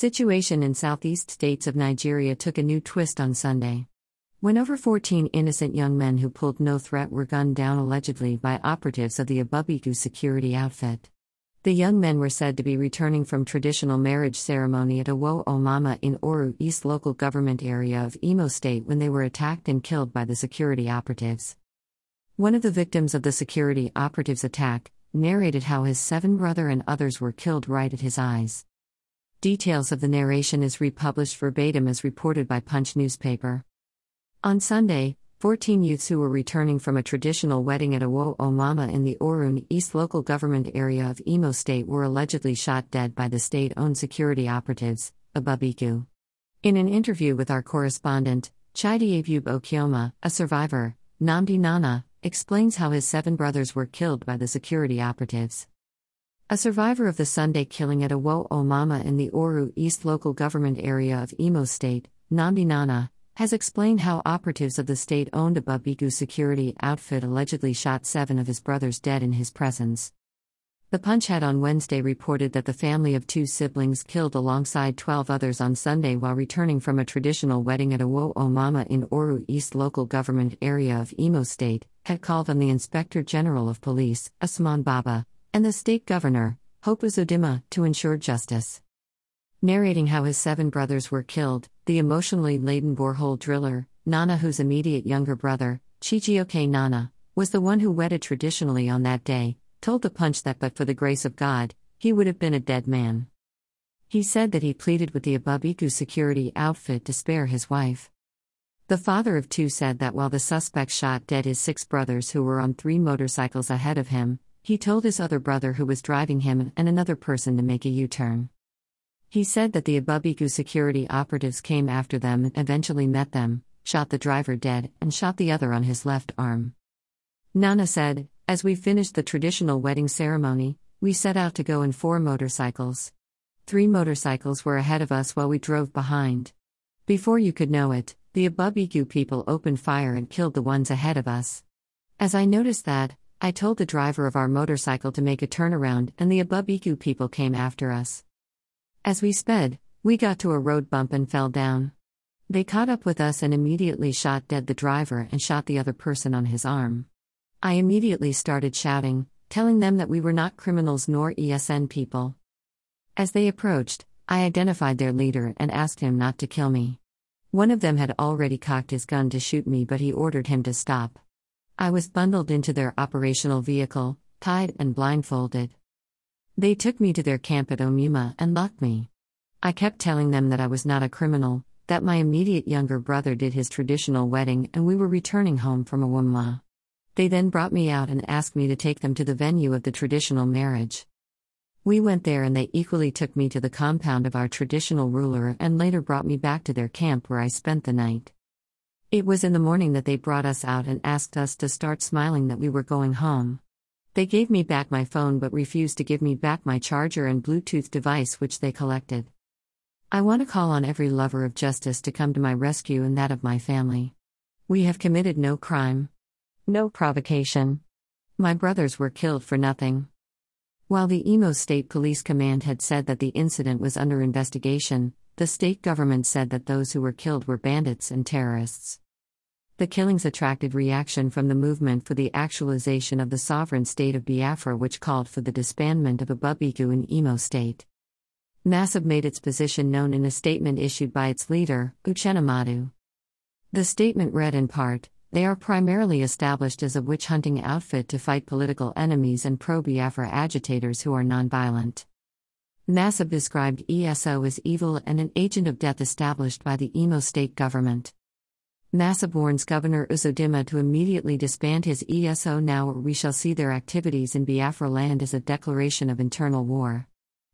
Situation in southeast states of Nigeria took a new twist on Sunday. When over 14 innocent young men who pulled no threat were gunned down allegedly by operatives of the Ebube Agu security outfit. The young men were said to be returning from traditional marriage ceremony at Awo Omama in Oru East local government area of Imo State when they were attacked and killed by the security operatives. One of the victims of the security operatives' attack narrated how his seven brother and others were killed right at his eyes. Details of the narration is republished verbatim as reported by Punch newspaper. On Sunday, 14 youths who were returning from a traditional wedding at Awo Omama in the Orun East local government area of Imo State were allegedly shot dead by the state owned security operatives, Ebube Agu. In an interview with our correspondent, Chidiebube Okeoma, a survivor, Namdi Nana, explains how his seven brothers were killed by the security operatives. A survivor of the Sunday killing at Awo Omama in the Oru East local government area of Imo State, Namdi Nana, has explained how operatives of the state owned Ebube Agu security outfit allegedly shot seven of his brothers dead in his presence. The Punch had on Wednesday reported that the family of two siblings killed alongside 12 others on Sunday while returning from a traditional wedding at Awo Omama in Oru East local government area of Imo State, had called on the Inspector General of Police, Usman Baba, and the state governor, Hope Uzodimma, to ensure justice. Narrating how his seven brothers were killed, the emotionally laden borehole driller, Nana, whose immediate younger brother, Chijioke Nana, was the one who wedded traditionally on that day, told the Punch that but for the grace of God, he would have been a dead man. He said that he pleaded with the Ebube Agu security outfit to spare his wife. The father of two said that while the suspect shot dead his six brothers who were on three motorcycles ahead of him, he told his other brother who was driving him and another person to make a U turn. He said that the Ebube Agu security operatives came after them and eventually met them, shot the driver dead, and shot the other on his left arm. Nana said, As we finished the traditional wedding ceremony, we set out to go in four motorcycles. Three motorcycles were ahead of us while we drove behind. Before you could know it, the Ebube Agu people opened fire and killed the ones ahead of us. As I noticed that, I told the driver of our motorcycle to make a turnaround, and the Ebube Agu people came after us. As we sped, we got to a road bump and fell down. They caught up with us and immediately shot dead the driver and shot the other person on his arm. I immediately started shouting, telling them that we were not criminals nor ESN people. As they approached, I identified their leader and asked him not to kill me. One of them had already cocked his gun to shoot me, but he ordered him to stop. I was bundled into their operational vehicle, tied and blindfolded. They took me to their camp at Omuma and locked me. I kept telling them that I was not a criminal, that my immediate younger brother did his traditional wedding and we were returning home from Awumla. They then brought me out and asked me to take them to the venue of the traditional marriage. We went there and they equally took me to the compound of our traditional ruler and later brought me back to their camp where I spent the night. It was in the morning that they brought us out and asked us to start smiling that we were going home. They gave me back my phone but refused to give me back my charger and Bluetooth device which they collected. I want to call on every lover of justice to come to my rescue and that of my family. We have committed no crime. No provocation. My brothers were killed for nothing. While the Imo State Police Command had said that the incident was under investigation, the state government said that those who were killed were bandits and terrorists. The killings attracted reaction from the movement for the actualization of the sovereign state of Biafra, which called for the disbandment of Ebube Agu in Imo State. MASSOB made its position known in a statement issued by its leader, Uchenna Madu. The statement read in part They are primarily established as a witch hunting outfit to fight political enemies and pro Biafra agitators who are nonviolent. MASSOB described ESO as evil and an agent of death established by the Imo state government. MASSOB warns Governor Uzodimma to immediately disband his ESO now or we shall see their activities in Biafra land as a declaration of internal war.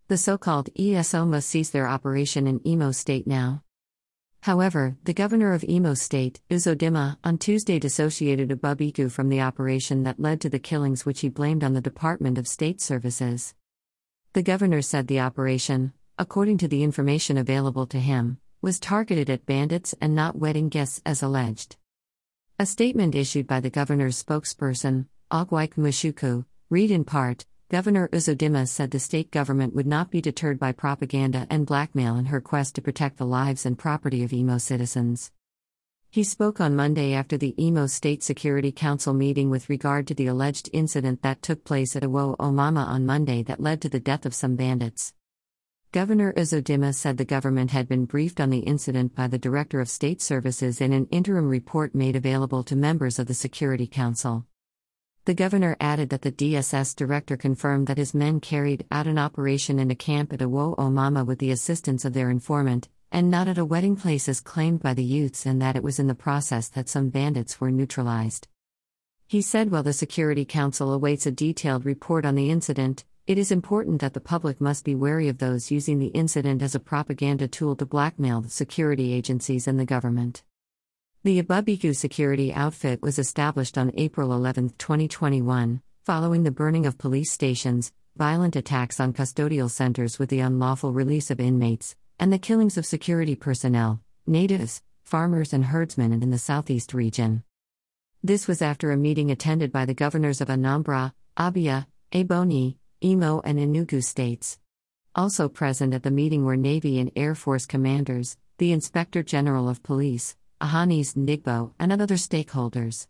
The so called ESO must cease their operation in Imo state now. However, the governor of Imo State, Uzodimma, on Tuesday dissociated Ebube Agu from the operation that led to the killings, which he blamed on the Department of State Services. The governor said the operation, according to the information available to him, was targeted at bandits and not wedding guests as alleged. A statement issued by the governor's spokesperson, Oguwike Nwachuku, read in part Governor Uzodimma said the state government would not be deterred by propaganda and blackmail in her quest to protect the lives and property of Imo citizens. He spoke on Monday after the Imo State Security Council meeting with regard to the alleged incident that took place at Awo Omama on Monday that led to the death of some bandits. Governor Uzodimma said the government had been briefed on the incident by the Director of State Services in an interim report made available to members of the Security Council. The governor added that the DSS director confirmed that his men carried out an operation in a camp at Awo Omama with the assistance of their informant, and not at a wedding place as claimed by the youths, and that it was in the process that some bandits were neutralized. He said while the Security Council awaits a detailed report on the incident, it is important that the public must be wary of those using the incident as a propaganda tool to blackmail the security agencies and the government. The Ebube Agu security outfit was established on April 11, 2021, following the burning of police stations, violent attacks on custodial centers with the unlawful release of inmates, and the killings of security personnel, natives, farmers, and herdsmen in the southeast region. This was after a meeting attended by the governors of Anambra, Abia, Ebonyi, Imo, and Enugu states. Also present at the meeting were Navy and Air Force commanders, the Inspector General of Police, Ahanis Nigbo, and other stakeholders.